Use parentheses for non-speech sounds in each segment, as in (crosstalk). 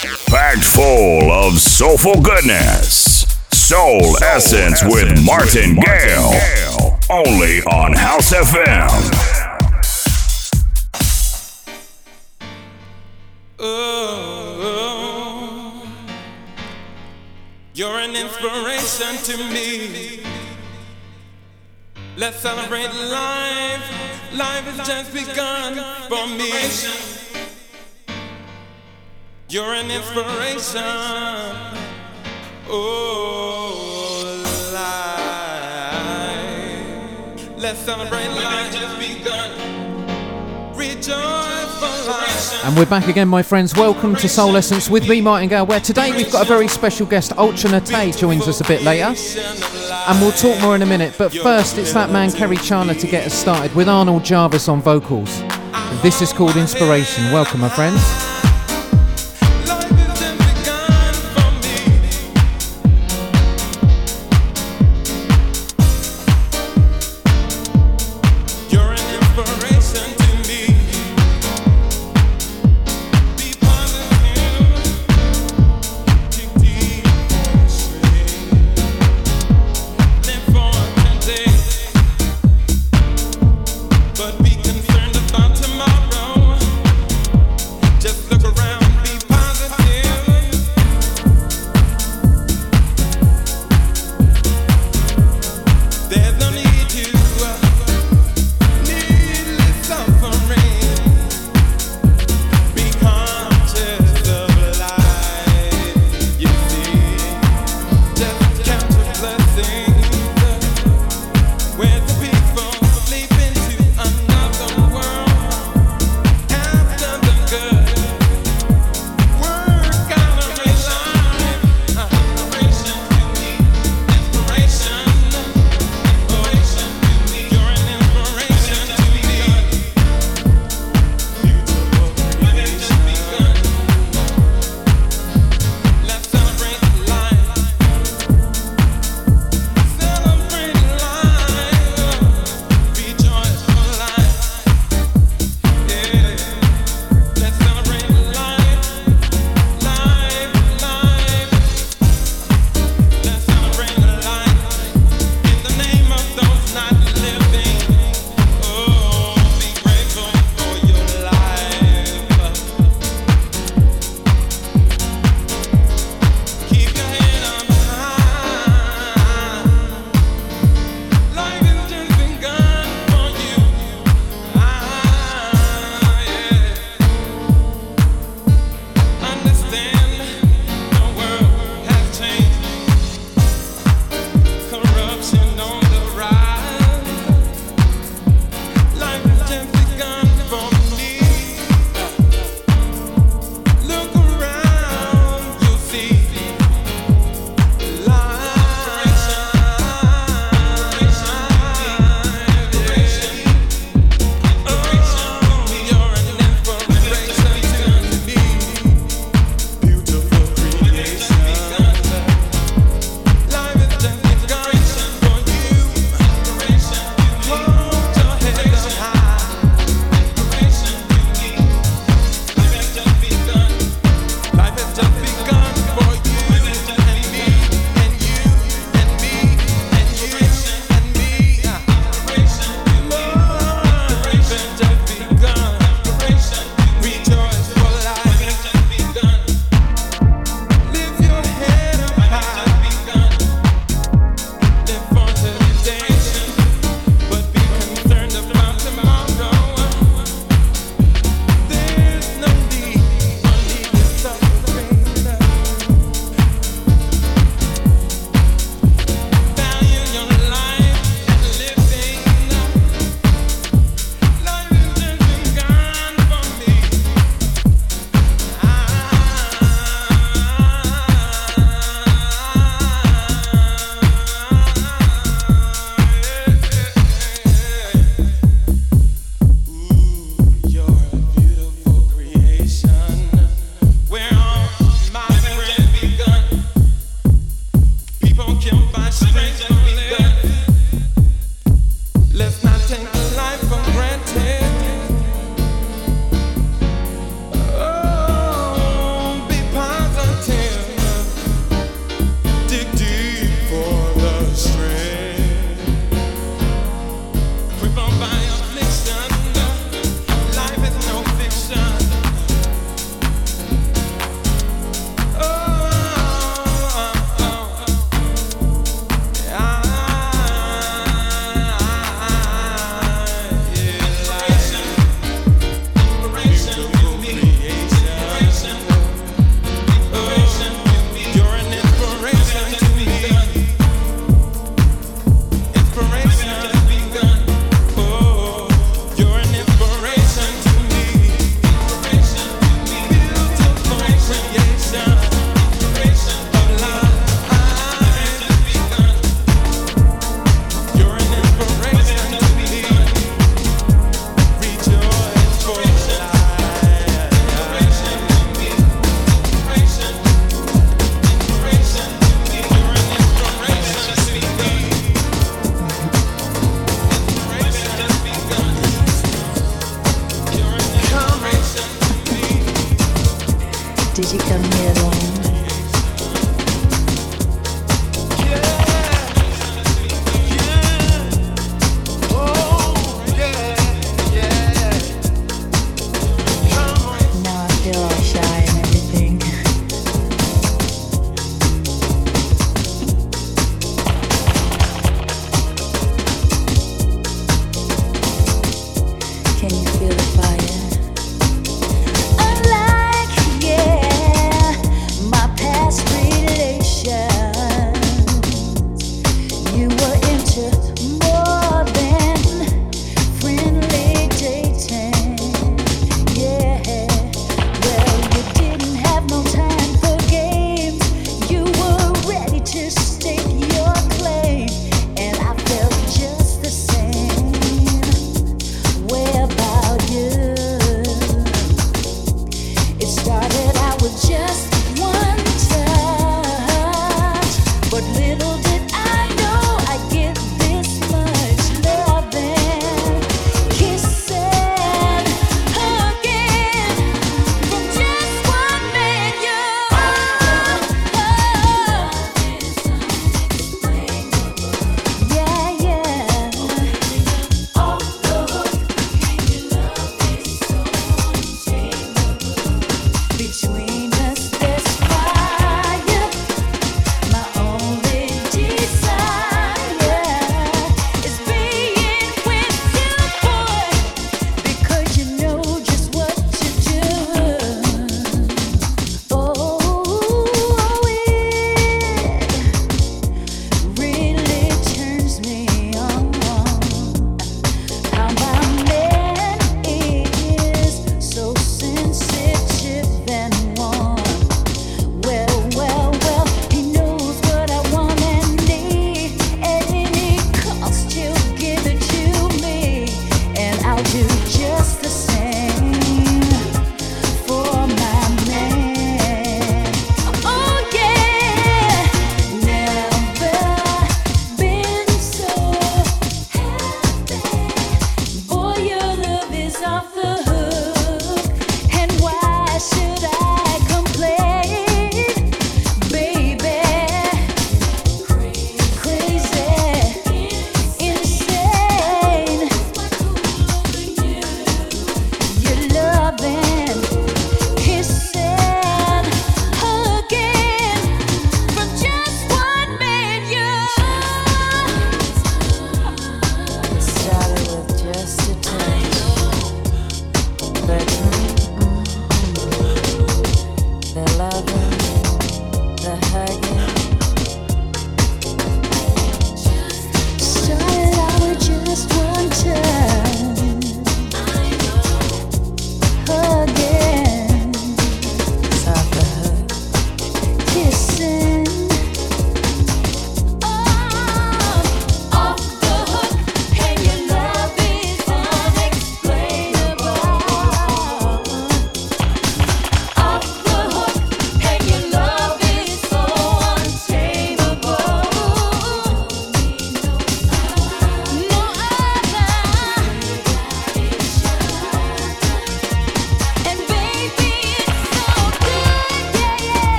Packed full of soulful goodness. Soul, Soul Essence, Essence with Martin, with Martin Gale. Gale. Only on House FM. Oh, you're an inspiration to me. Let's celebrate life. Life has just begun for me. You're an inspiration. Oh, life. Let's celebrate life just begun. Rejoice for life. And we're back again, my friends. Welcome to Soul Essence with me, Martin Gale, where today we've got a very special guest. Ultra Nate joins us a bit later and we'll talk more in a minute. But first, it's that man Kerri Chandler to get us started with Arnold Jarvis on vocals. This is called Inspiration. Welcome, my friends.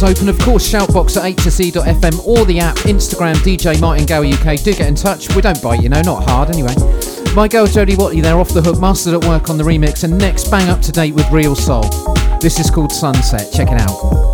Is open, of course. Shoutbox at h2c.fm or the app, Instagram, DJ Martin Gower UK. Do get in touch. We don't bite, you know, not hard anyway. My girl Jody Watley there off the hook, Masters at Work on the remix, and next bang up to date with Real Soul. This is called Sunset. Check it out.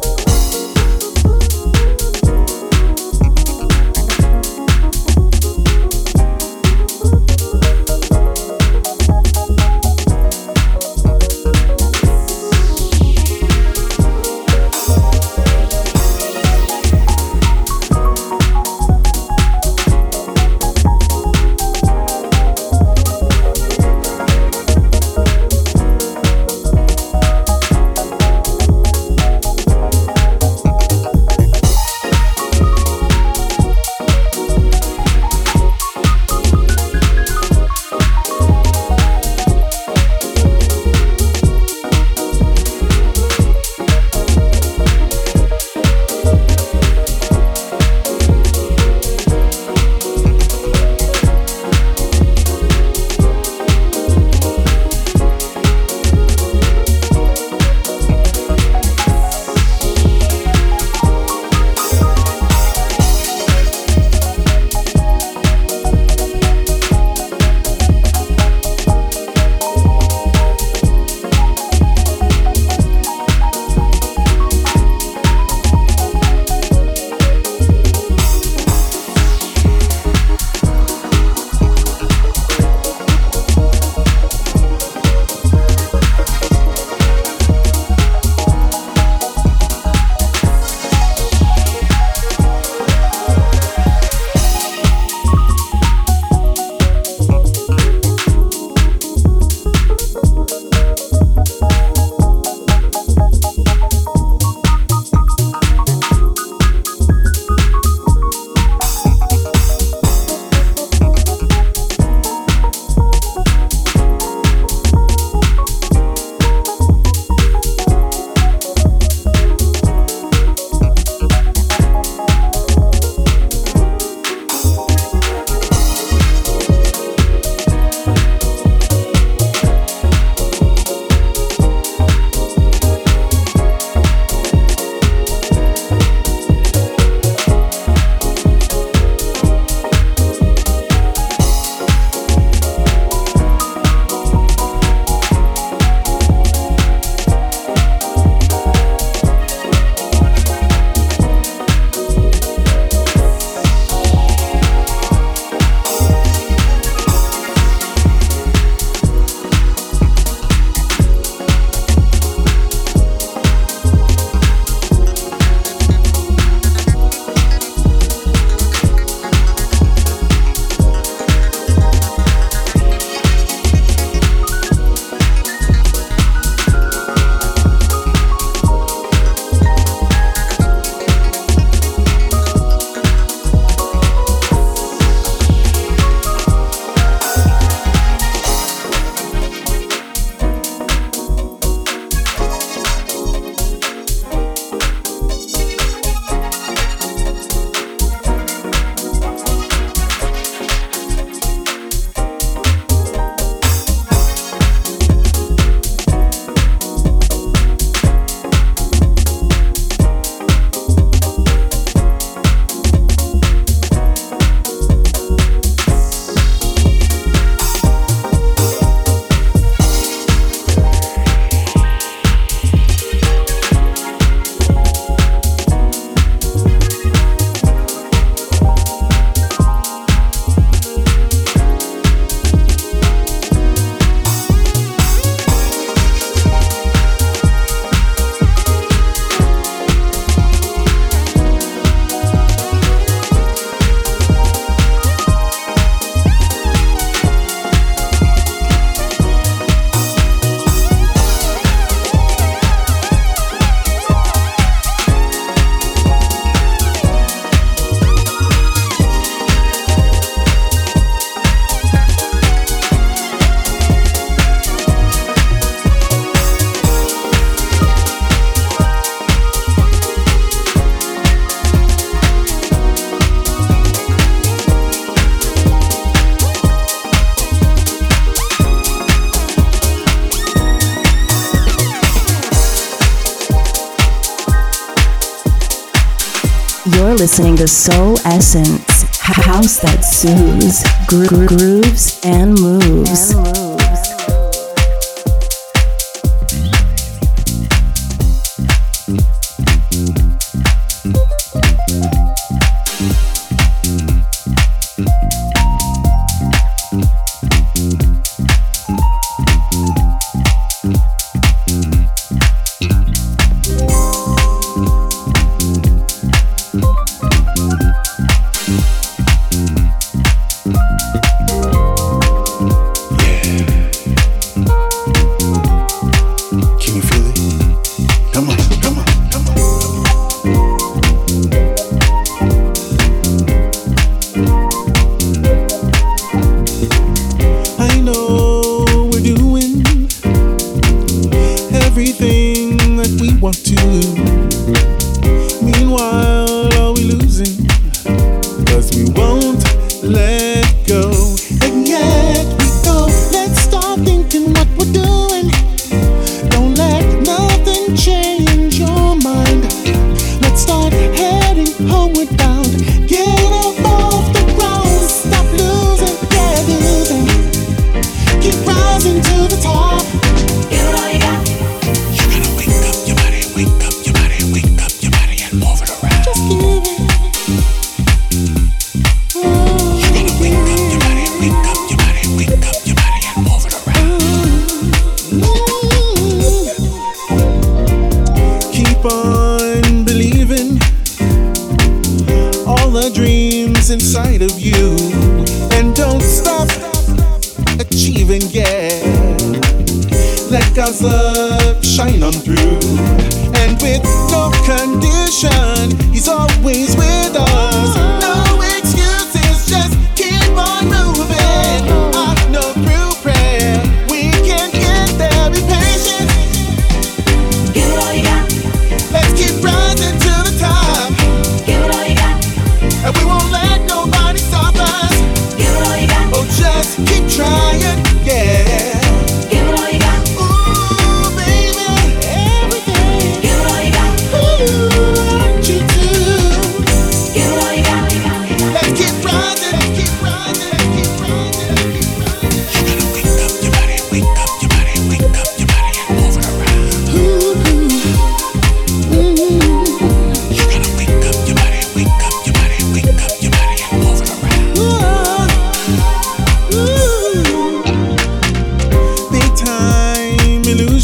Listening to Soul Essence, house that soothes, gro- grooves, and moves. And moves.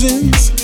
reasons.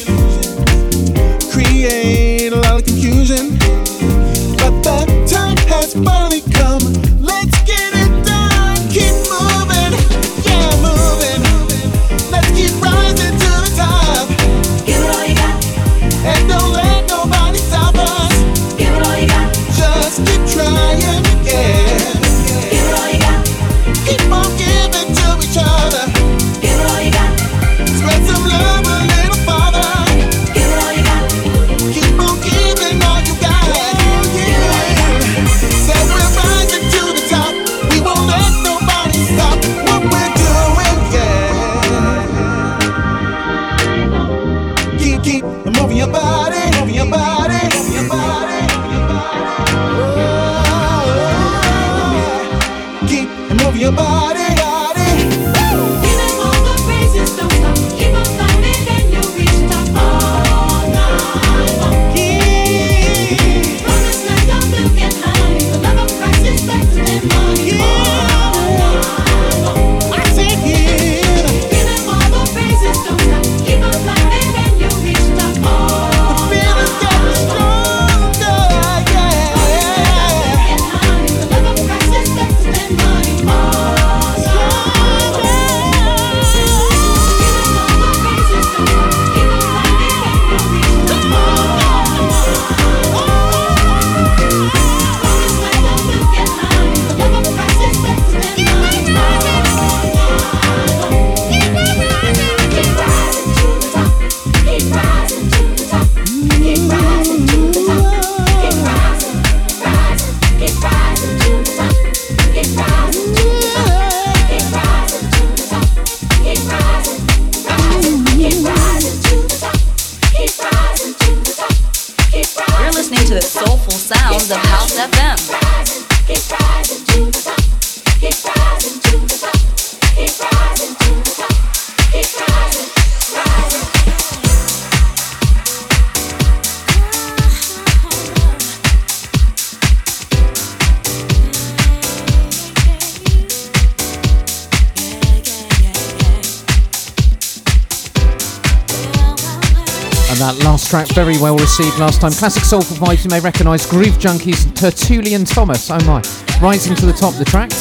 Very well received last time. Classic soulful vibes you may recognise. Groove Junkies, Tertullian Thomas, oh my, rising to the top of the track.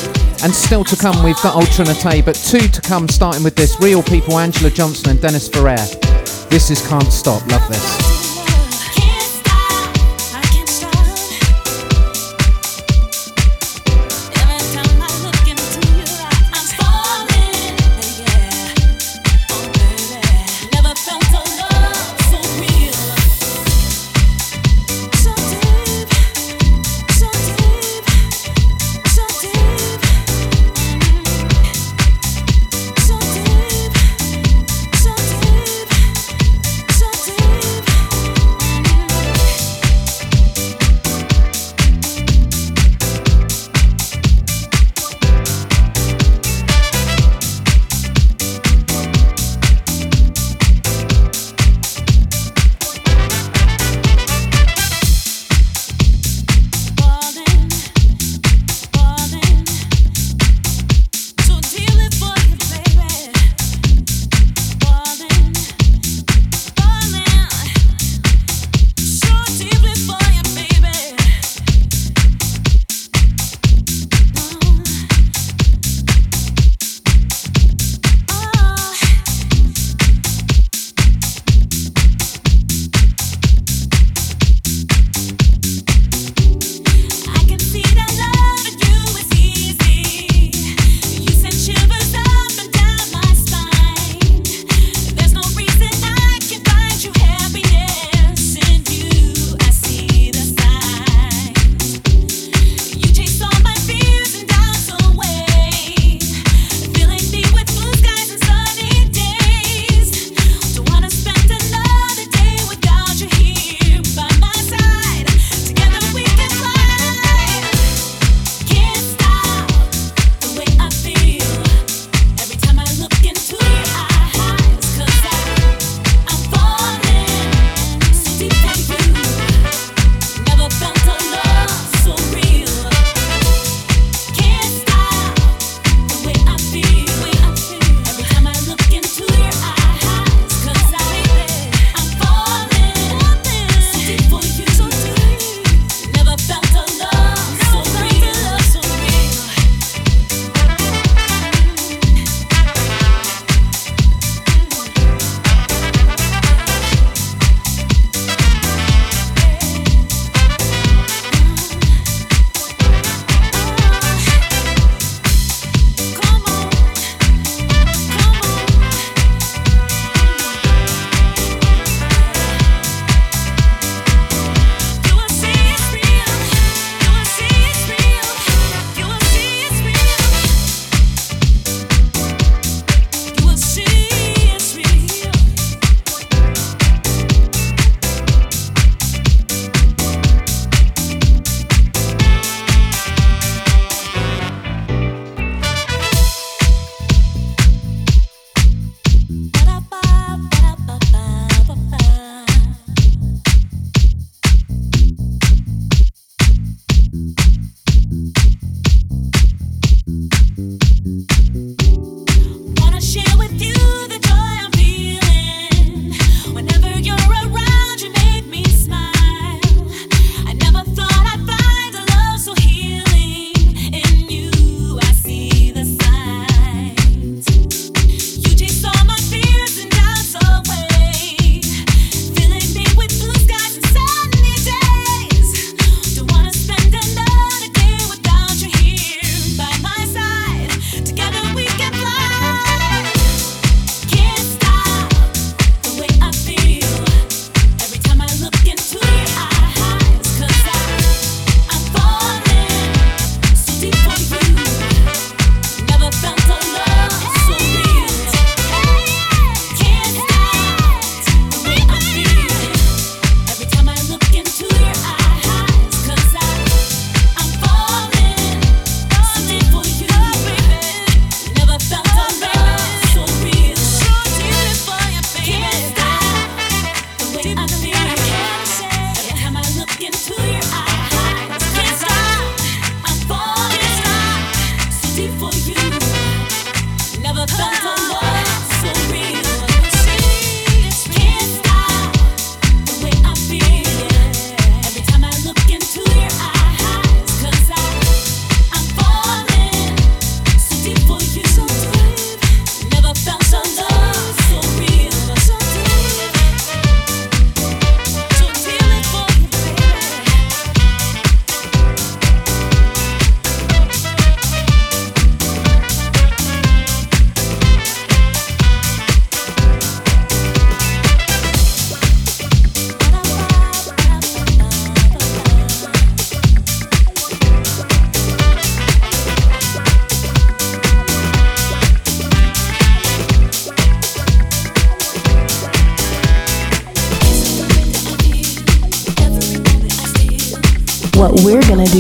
And still to come, we've got Ultra Nate, but two to come, starting with this. Real People, Angela Johnson and Dennis Ferrer. This is Can't Stop, love this.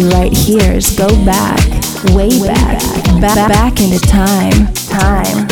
right here is go back, way, back, back, back into time, time.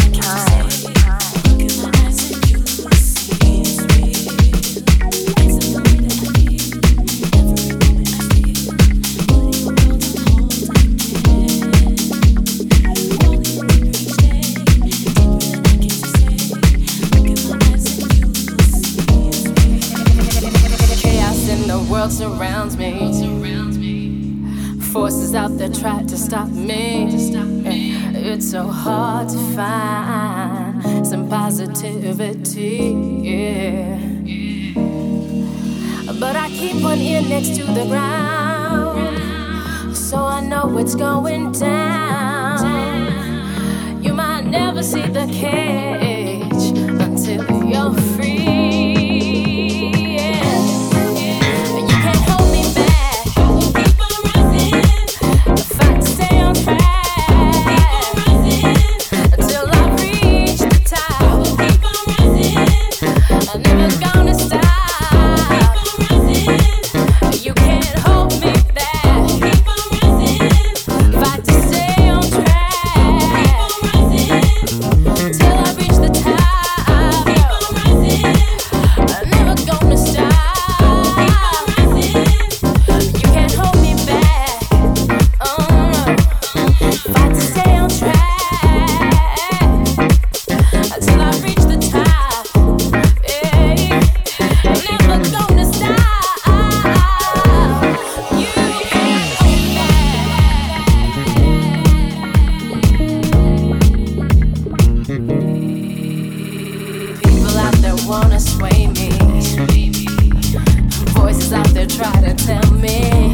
try to tell me.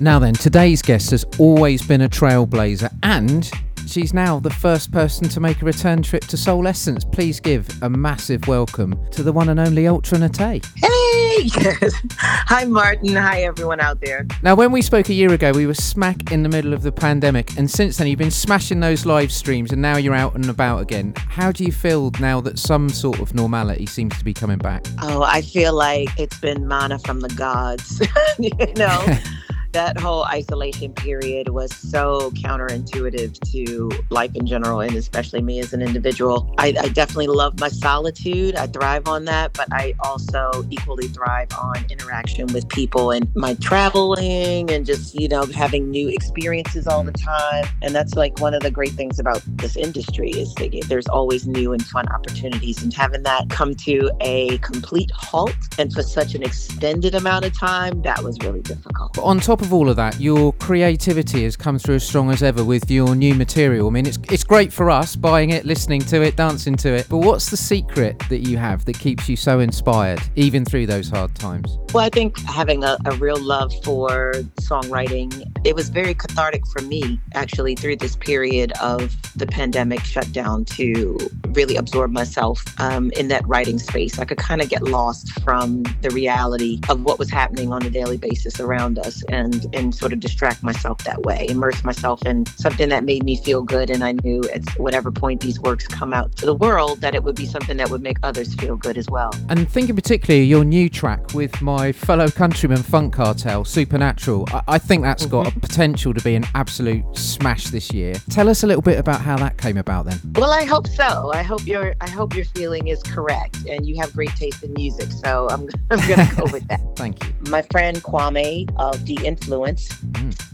Now then, today's guest has always been a trailblazer and she's now the first person to make a return trip to Soul Essence. Please give a massive welcome to the one and only Ultra Naté. Hey! (laughs) Hi, Martin. Hi, everyone out there. Now, when we spoke a year ago, we were smack in the middle of the pandemic, and since then, you've been smashing those live streams, and now you're out and about again. How do you feel now that some sort of normality seems to be coming back? Oh, I feel like it's been mana from the gods. (laughs) you know, (laughs) that whole isolation period was so counterintuitive to life in general, and especially me as an individual. I, I definitely love my solitude. I thrive on that, but I also equally thrive on interaction with people and my traveling and just, you know, having new experiences all the time. And that's like one of the great things about this industry is that there's always new and fun opportunities. And having that come to a complete halt and for such an extended amount of time, that was really difficult. On top of all of that, your creativity has come through as strong as ever with your new material. I mean, it's it's great for us buying it, listening to it, dancing to it. But what's the secret that you have that keeps you so inspired, even through those hard times? Well, I think having a, a real love for songwriting, it was very cathartic for me actually through this period of the pandemic shutdown to really absorb myself um, in that writing space. I could kind of get lost from the reality of what was happening on a daily basis around us and and sort of distract myself that way, immerse myself in something that made me feel good. And I knew at whatever point these works come out to the world that it would be something that would make others feel good as well. And thinking particularly of your new track with my fellow countryman Funk Cartel, Supernatural, I, I think that's got a mm-hmm. potential to be an absolute smash this year. Tell us a little bit about how that came about then. Well, I hope so. I hope your I hope your feeling is correct, and you have great taste in music. So I'm (laughs) I'm gonna go with that. (laughs) Thank you. My friend Kwame of D- Influence,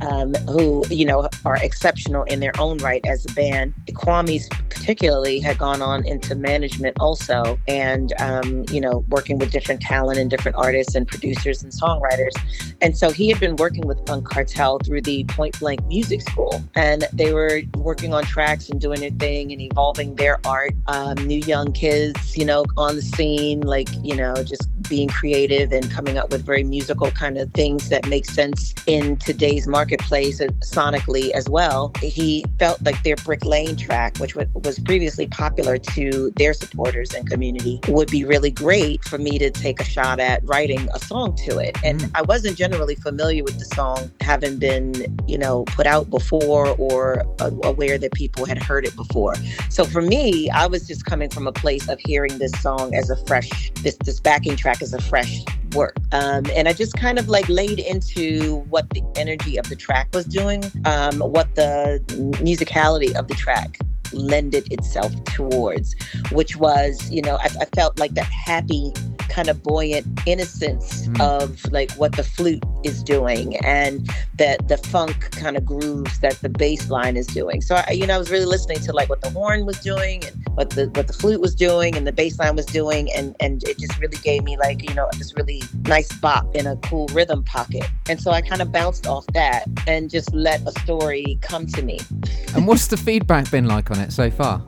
um, who you know are exceptional in their own right as a band. Kwame's particularly had gone on into management also, and um, you know working with different talent and different artists and producers and songwriters. And so he had been working with Funk Cartel through the Point Blank Music School, and they were working on tracks and doing their thing and evolving their art. Um, new young kids, you know, on the scene, like you know, just being creative and coming up with very musical kind of things that make sense in today's marketplace sonically as well. He felt like their Brick Lane track, which was previously popular to their supporters and community, would be really great for me to take a shot at writing a song to it. And I wasn't generally familiar with the song, having been, you know, put out before or aware that people had heard it before. So for me, I was just coming from a place of hearing this song as a fresh, this this backing track as a fresh work. Um, and I just kind of like laid into what the energy of the track was doing, um, what the musicality of the track lended itself towards, which was, you know, I, I felt like that happy kind of buoyant innocence hmm. of like what the flute is doing and that the funk kind of grooves that the bass line is doing. So I, you know, I was really listening to like what the horn was doing and what the what the flute was doing and the bass line was doing and and it just really gave me like, you know, this really nice bop in a cool rhythm pocket. And so I kind of bounced off that and just let a story come to me. And what's the feedback been like on it so far?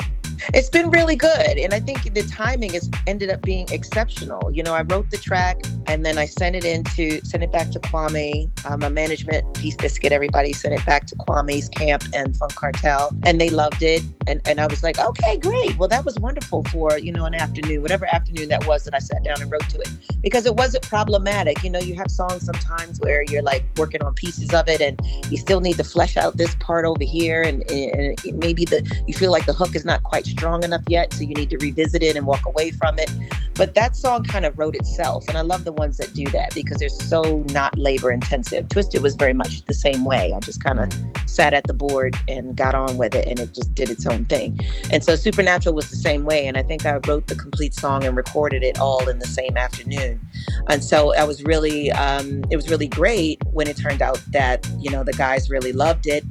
It's been really good. And I think the timing has ended up being exceptional. You know, I wrote the track and then I sent it into, sent it back to Kwame, uh, my management, Peace Biscuit, everybody sent it back to Kwame's camp and Funk Cartel. And they loved it. And, and I was like, okay, great. Well, that was wonderful for, you know, an afternoon, whatever afternoon that was that I sat down and wrote to it. Because it wasn't problematic. You know, you have songs sometimes where you're like working on pieces of it and you still need to flesh out this part over here. And, and maybe the, you feel like the hook is not quite strong enough yet, so you need to revisit it and walk away from it. But that song kind of wrote itself, and I love the ones that do that because they're so not labor intensive. Twisted was very much the same way. I just kind of sat at the board and got on with it, and it just did its own thing. And so Supernatural was the same way, and I think I wrote the complete song and recorded it all in the same afternoon. And so I was really, um, it was really great when it turned out that you know the guys really loved it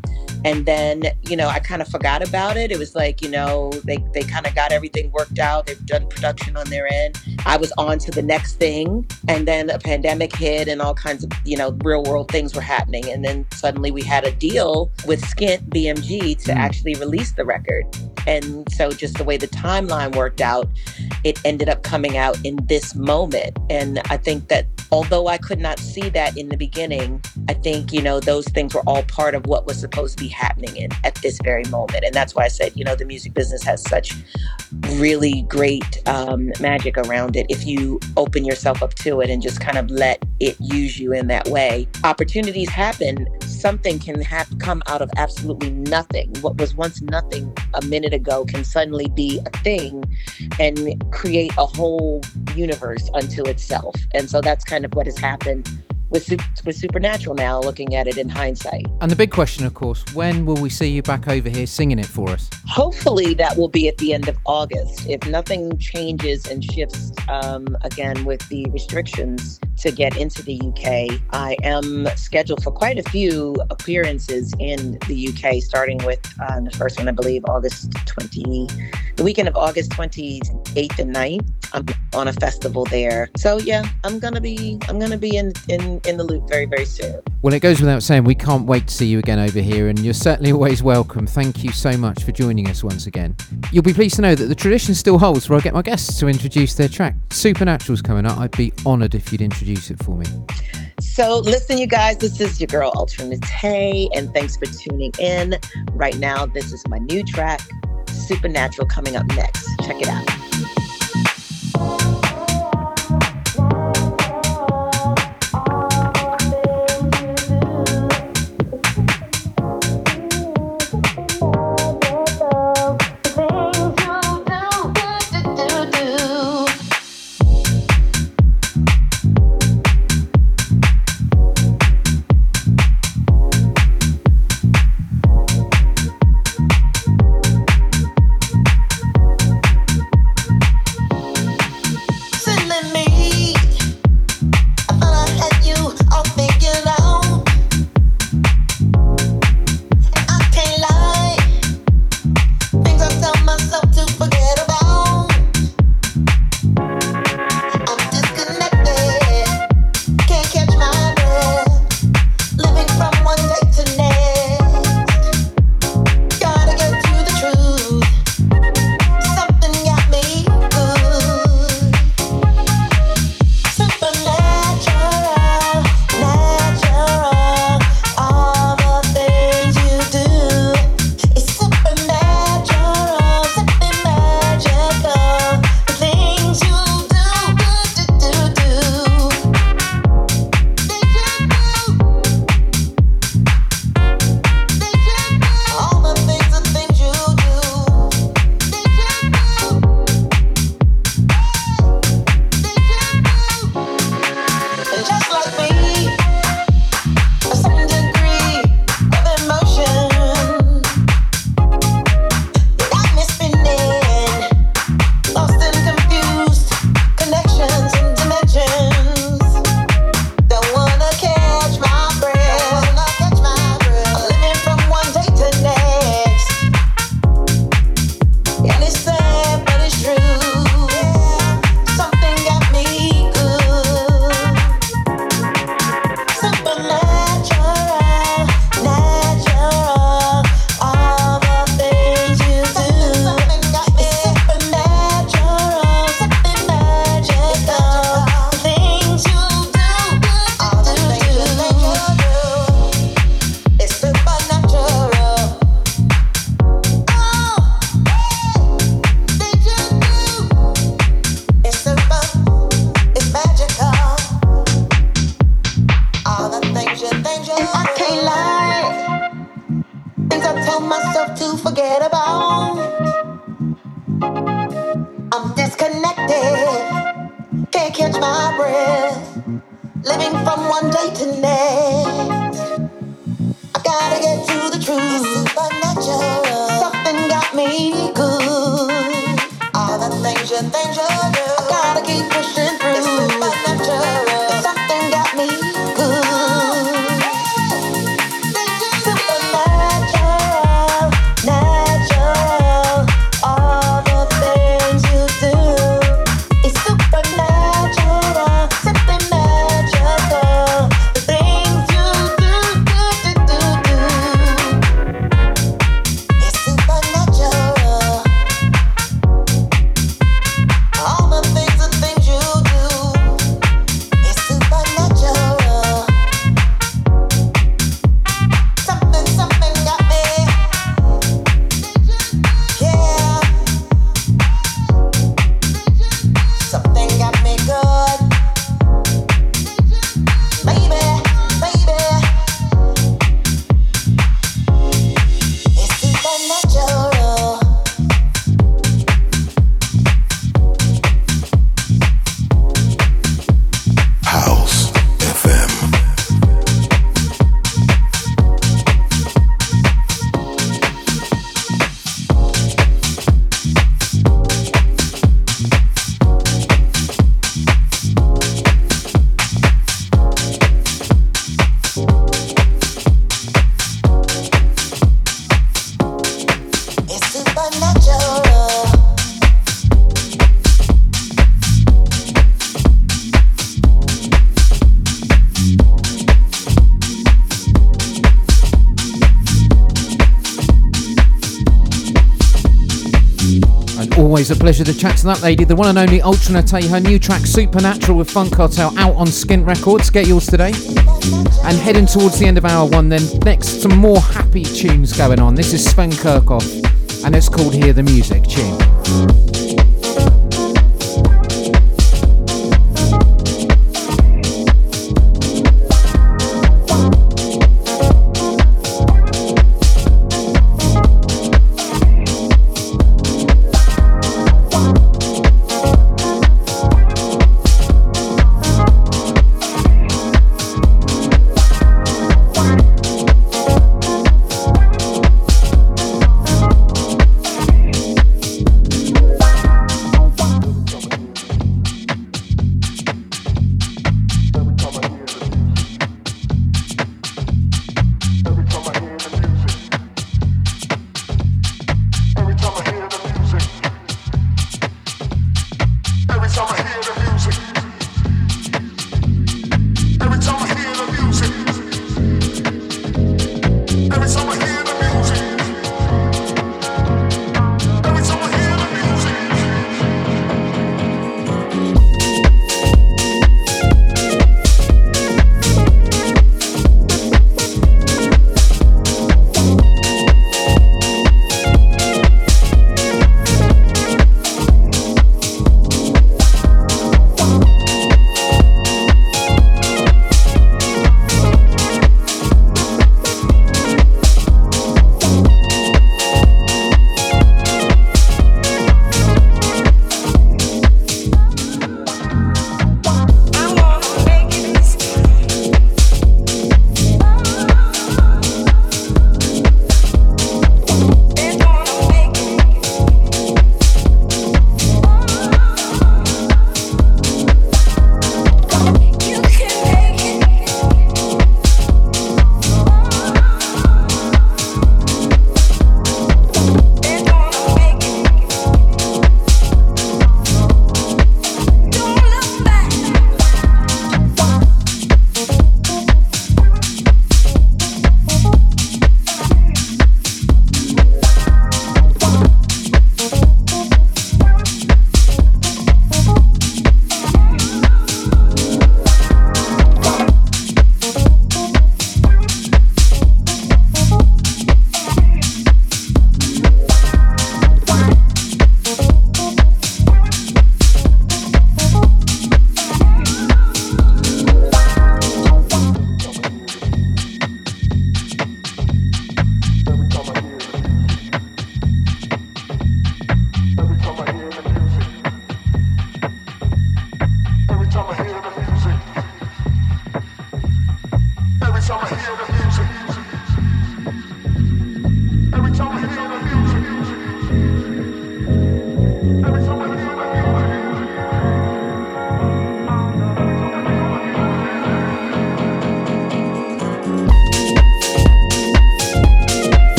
And then, you know, I kind of forgot about it. It was like, you know, they, they kind of got everything worked out. They've done production on their end. I was on to the next thing. And then a pandemic hit and all kinds of, you know, real world things were happening. And then suddenly we had a deal with Skint BMG to Mm. actually release the record. And so just the way the timeline worked out, it ended up coming out in this moment. And I think that although I could not see that in the beginning, I think, you know, those things were all part of what was supposed to be happening in at this very moment. And that's why I said, you know, the music business has such really great um, magic around it if you open yourself up to it and just kind of let it use you in that way. Opportunities happen. Something can have come out of absolutely nothing. What was once nothing a minute ago can suddenly be a thing and create a whole universe unto itself. And so that's kind of what has happened with, with Supernatural now, looking at it in hindsight. And the big question, of course, when will we see you back over here singing it for us? Hopefully, that will be at the end of August. If nothing changes and shifts um, again with the restrictions to get into the UK, I am scheduled for quite a few appearances in the UK, starting with uh, the first one, I believe, August 20, the weekend of August 28th and 9th. I'm on a festival there. So yeah, I'm gonna be I'm gonna be in in in the loop very very soon. Well, it goes without saying, we can't wait to see you again over here, and you're certainly always welcome. Thank you so much for joining us once again. You'll be pleased to know that the tradition still holds where I get my guests to introduce their track. Supernatural's coming up. I'd be honoured if you'd introduce it for me. So, listen, you guys, this is your girl Ultra Naté, and thanks for tuning in. Right now, this is my new track, Supernatural, coming up next. Check it out. Always a pleasure to chat to that lady, the one and only Ultra Naté. Her new track Supernatural with Funk Cartel out on Skint Records. Get yours today. And heading towards the end of hour one, then next some more happy tunes going on. This is Sven Kirkhoff, and it's called Hear the Music tune.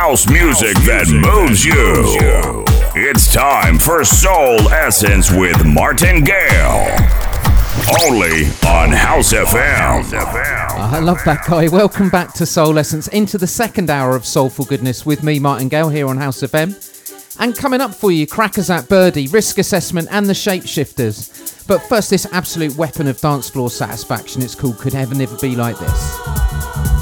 House music that moves you. It's time for Soul Essence with Martin Gale. Only on House FM. I love that guy. Welcome back to Soul Essence, into the second hour of Soulful Goodness with me, Martin Gale, here on House FM. And coming up for you, Crackazat Birdie, Risk Assessment, and the Shapeshifters. But first, this absolute weapon of dance floor satisfaction. It's called Could Ever Never Be Like This.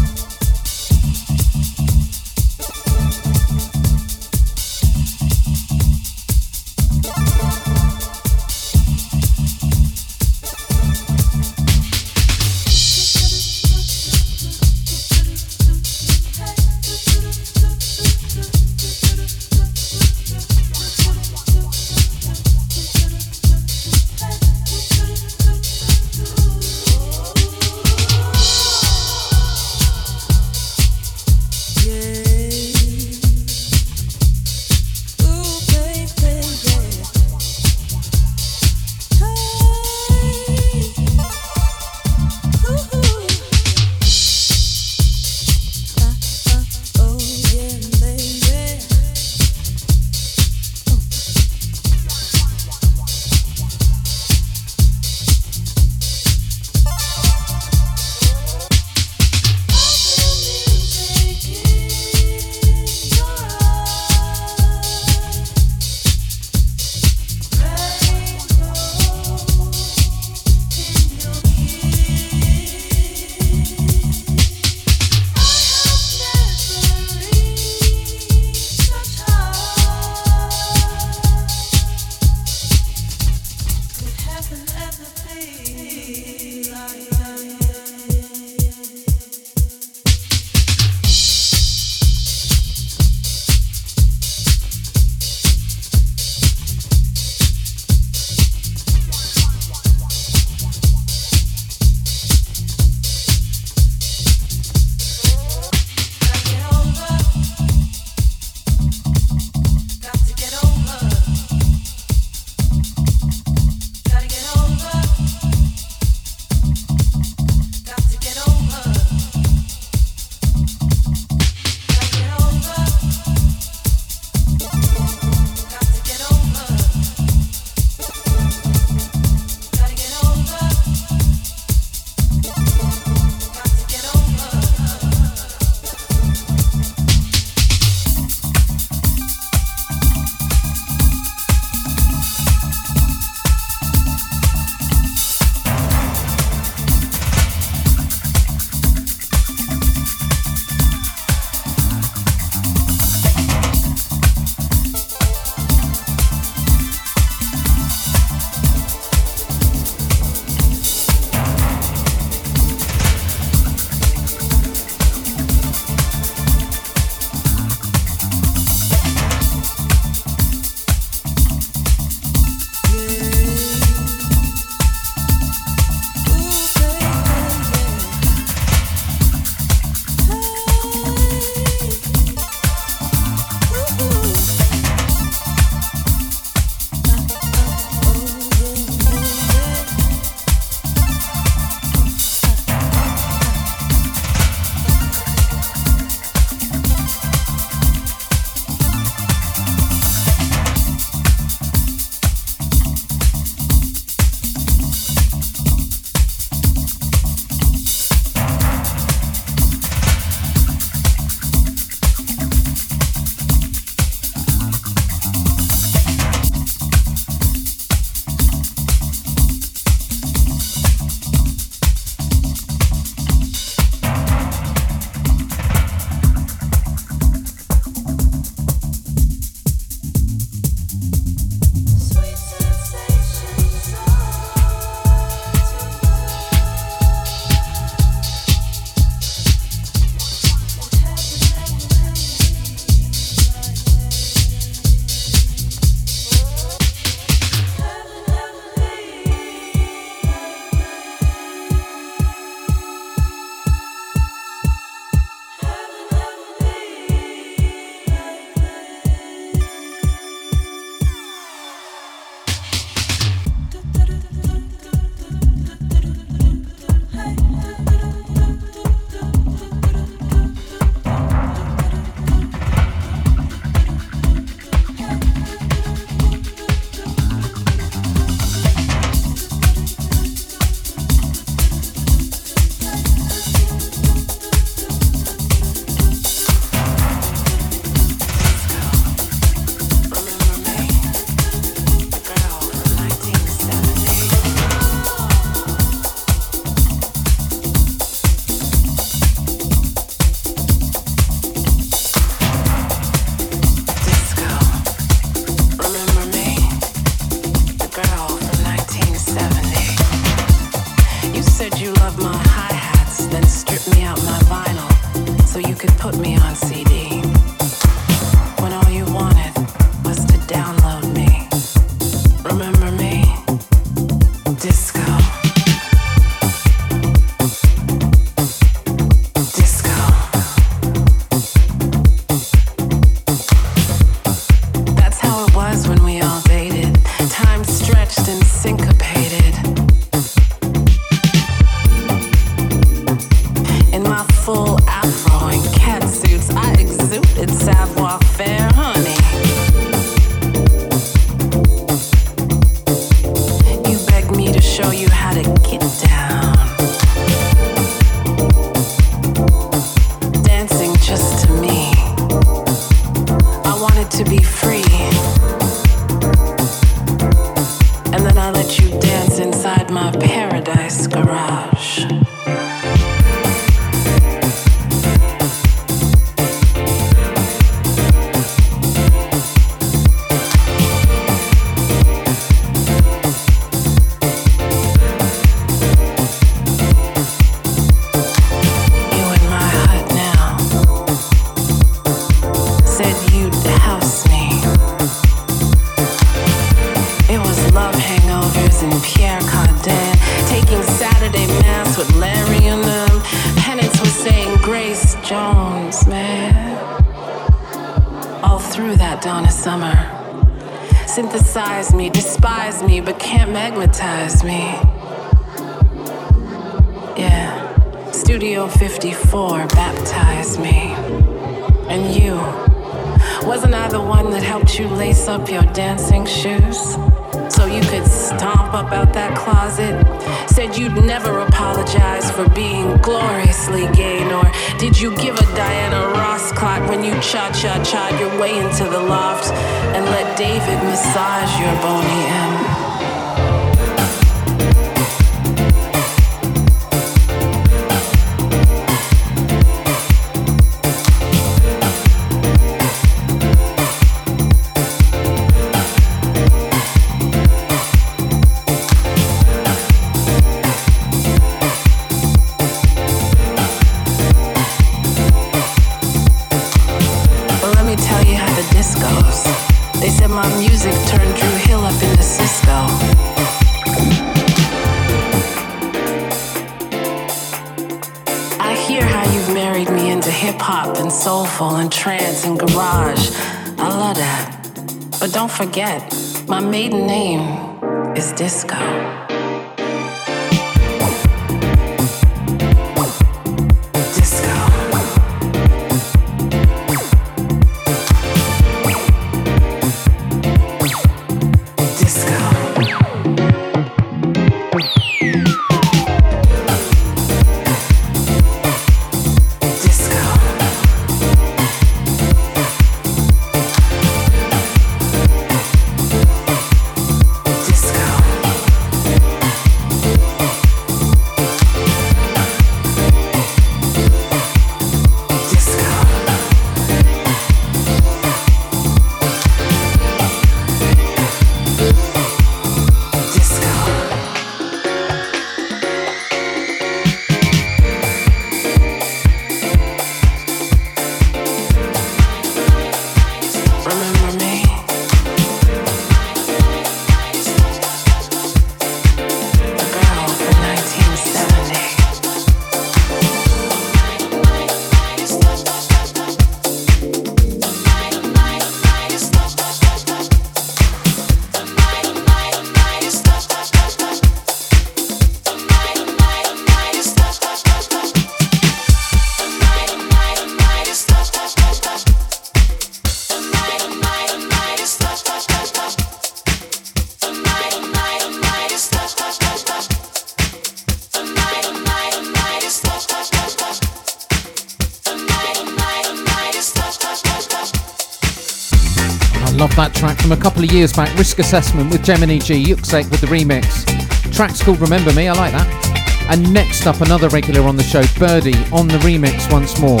that track from a couple of years back Risk Assessment with Gemini G, Yuksek with the remix. Track's called Remember Me, I like that. And next up, another regular on the show, Birdee on the remix once more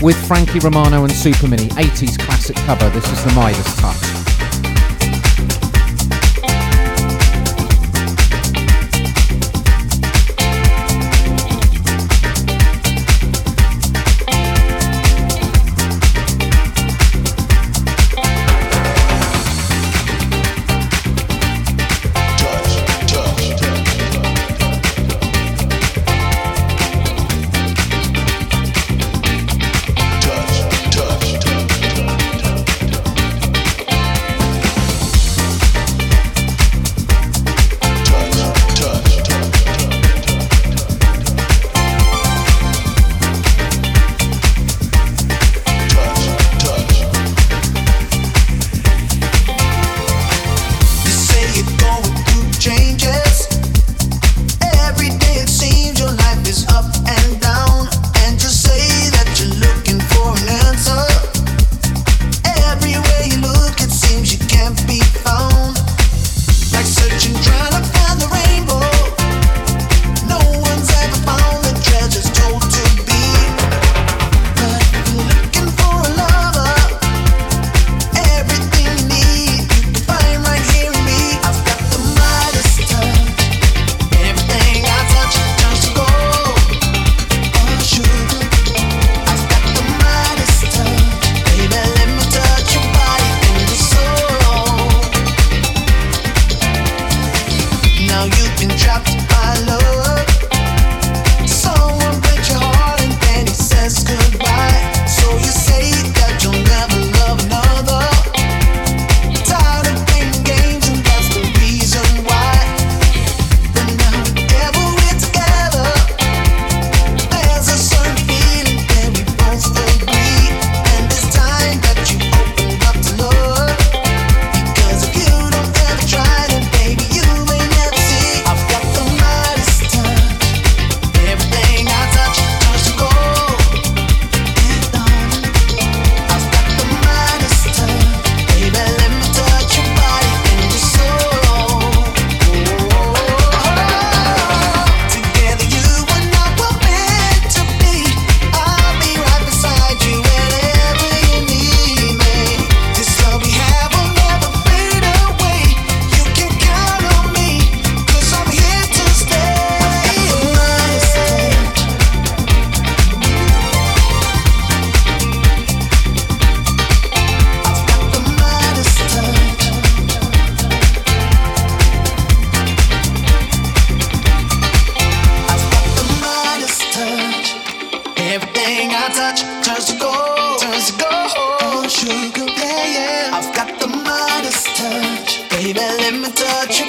with Frankie Romano and Supermini, 80s classic cover. This is the Midas Touch. Sugar, yeah, yeah. I've got the Midas touch. Baby, let me touch you.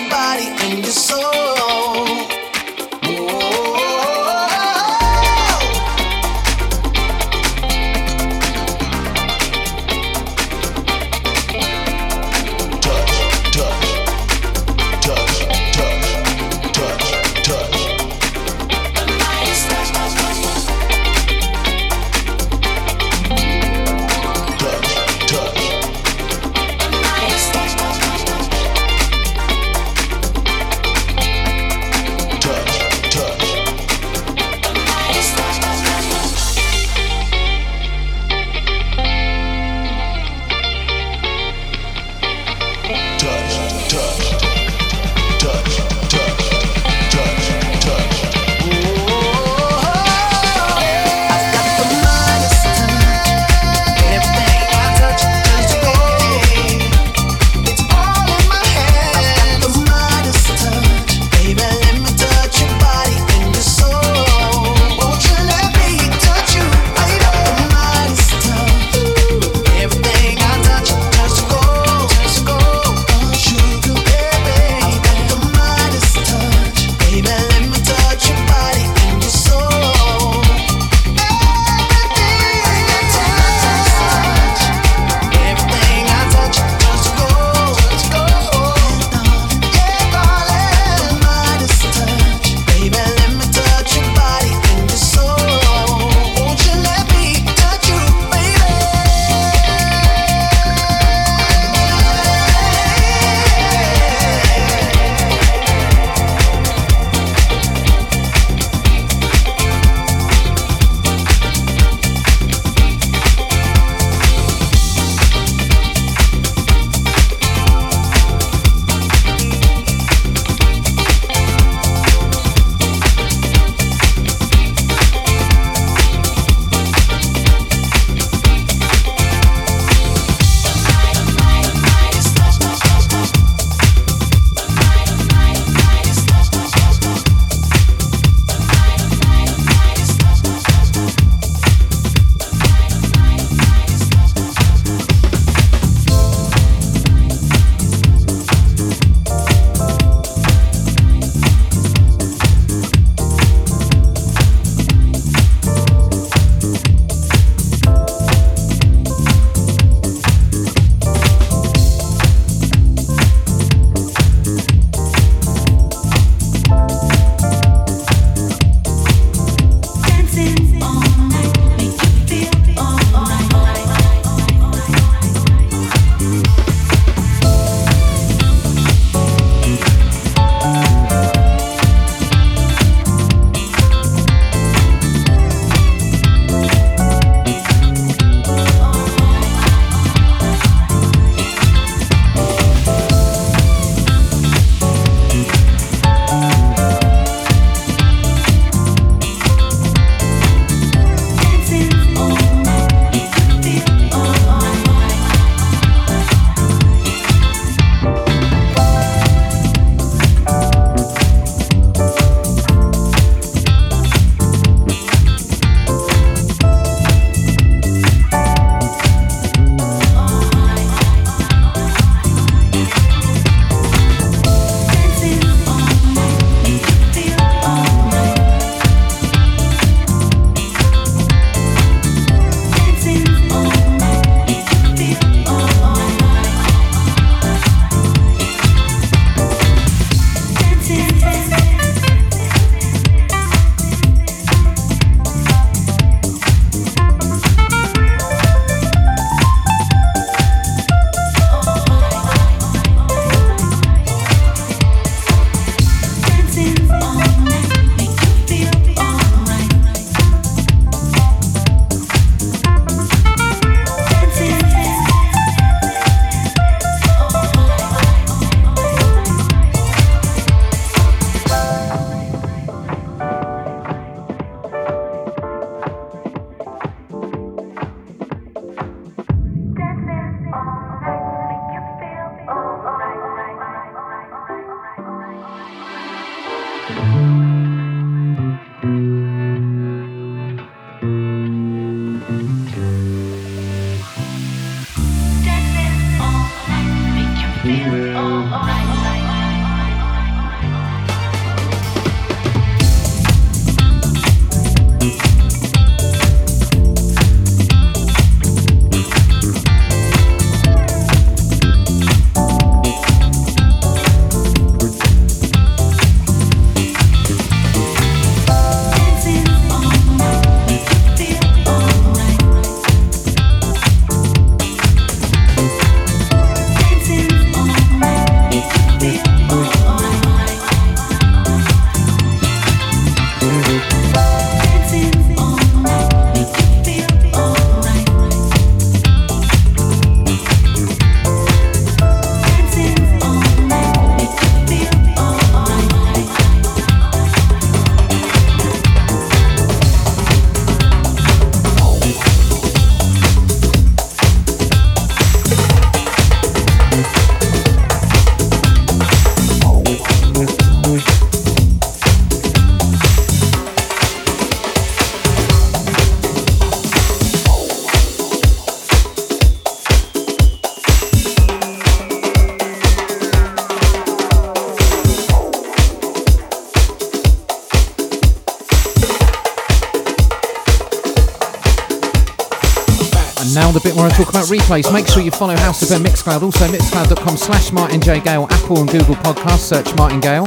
Replays. Make sure you follow House of M Mixcloud. Also mixcloud.com slash Martin J. Gale. Apple and Google Podcasts. Search Martin Gale.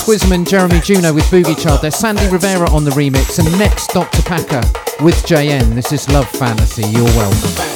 Twisman, Jeremy Juno with Boogie Child. There's Sandy Rivera on the remix. And next, Dr. Packer with JN. This is Love Fantasy. You're welcome.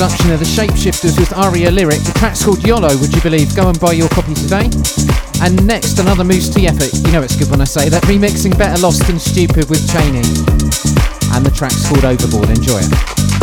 Production of the Shapeshifters with Aria Lyric. The track's called YOLO, would you believe? Go and buy your copy today. And next, another Mousse T effort. You know it's good when I say that. Remixing Better Lost Than Stupid with Cheney. And the track's called Overboard. Enjoy it.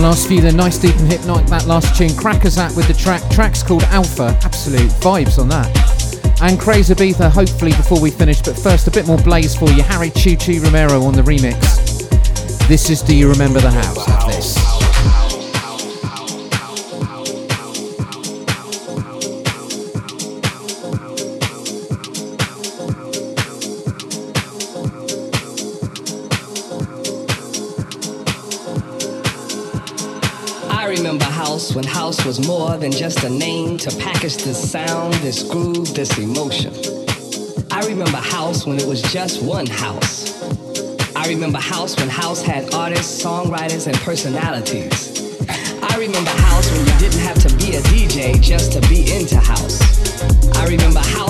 the last few the nice deep and hypnotic that last tune. Crackazat with the track. Tracks called alpha. Absolute vibes on that. And crazy beatha hopefully before we finish but first a bit more Blaze for you. Harry Choo Choo Romero on the remix. This is do you remember the house? than just a name to package this sound, this groove, this emotion. I remember house when it was just one house. I remember house when house had artists, songwriters, and personalities. I remember house when you didn't have to be a DJ just to be into house. I remember house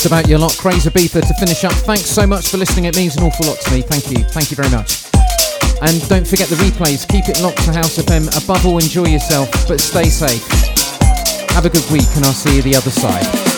just about your lot. Crazy Beeper to finish up. Thanks so much for listening. It means an awful lot to me. Thank you. Thank you very much. And don't forget the replays. Keep it locked to House FM. Above all, enjoy yourself, but stay safe. Have a good week, and I'll see you the other side.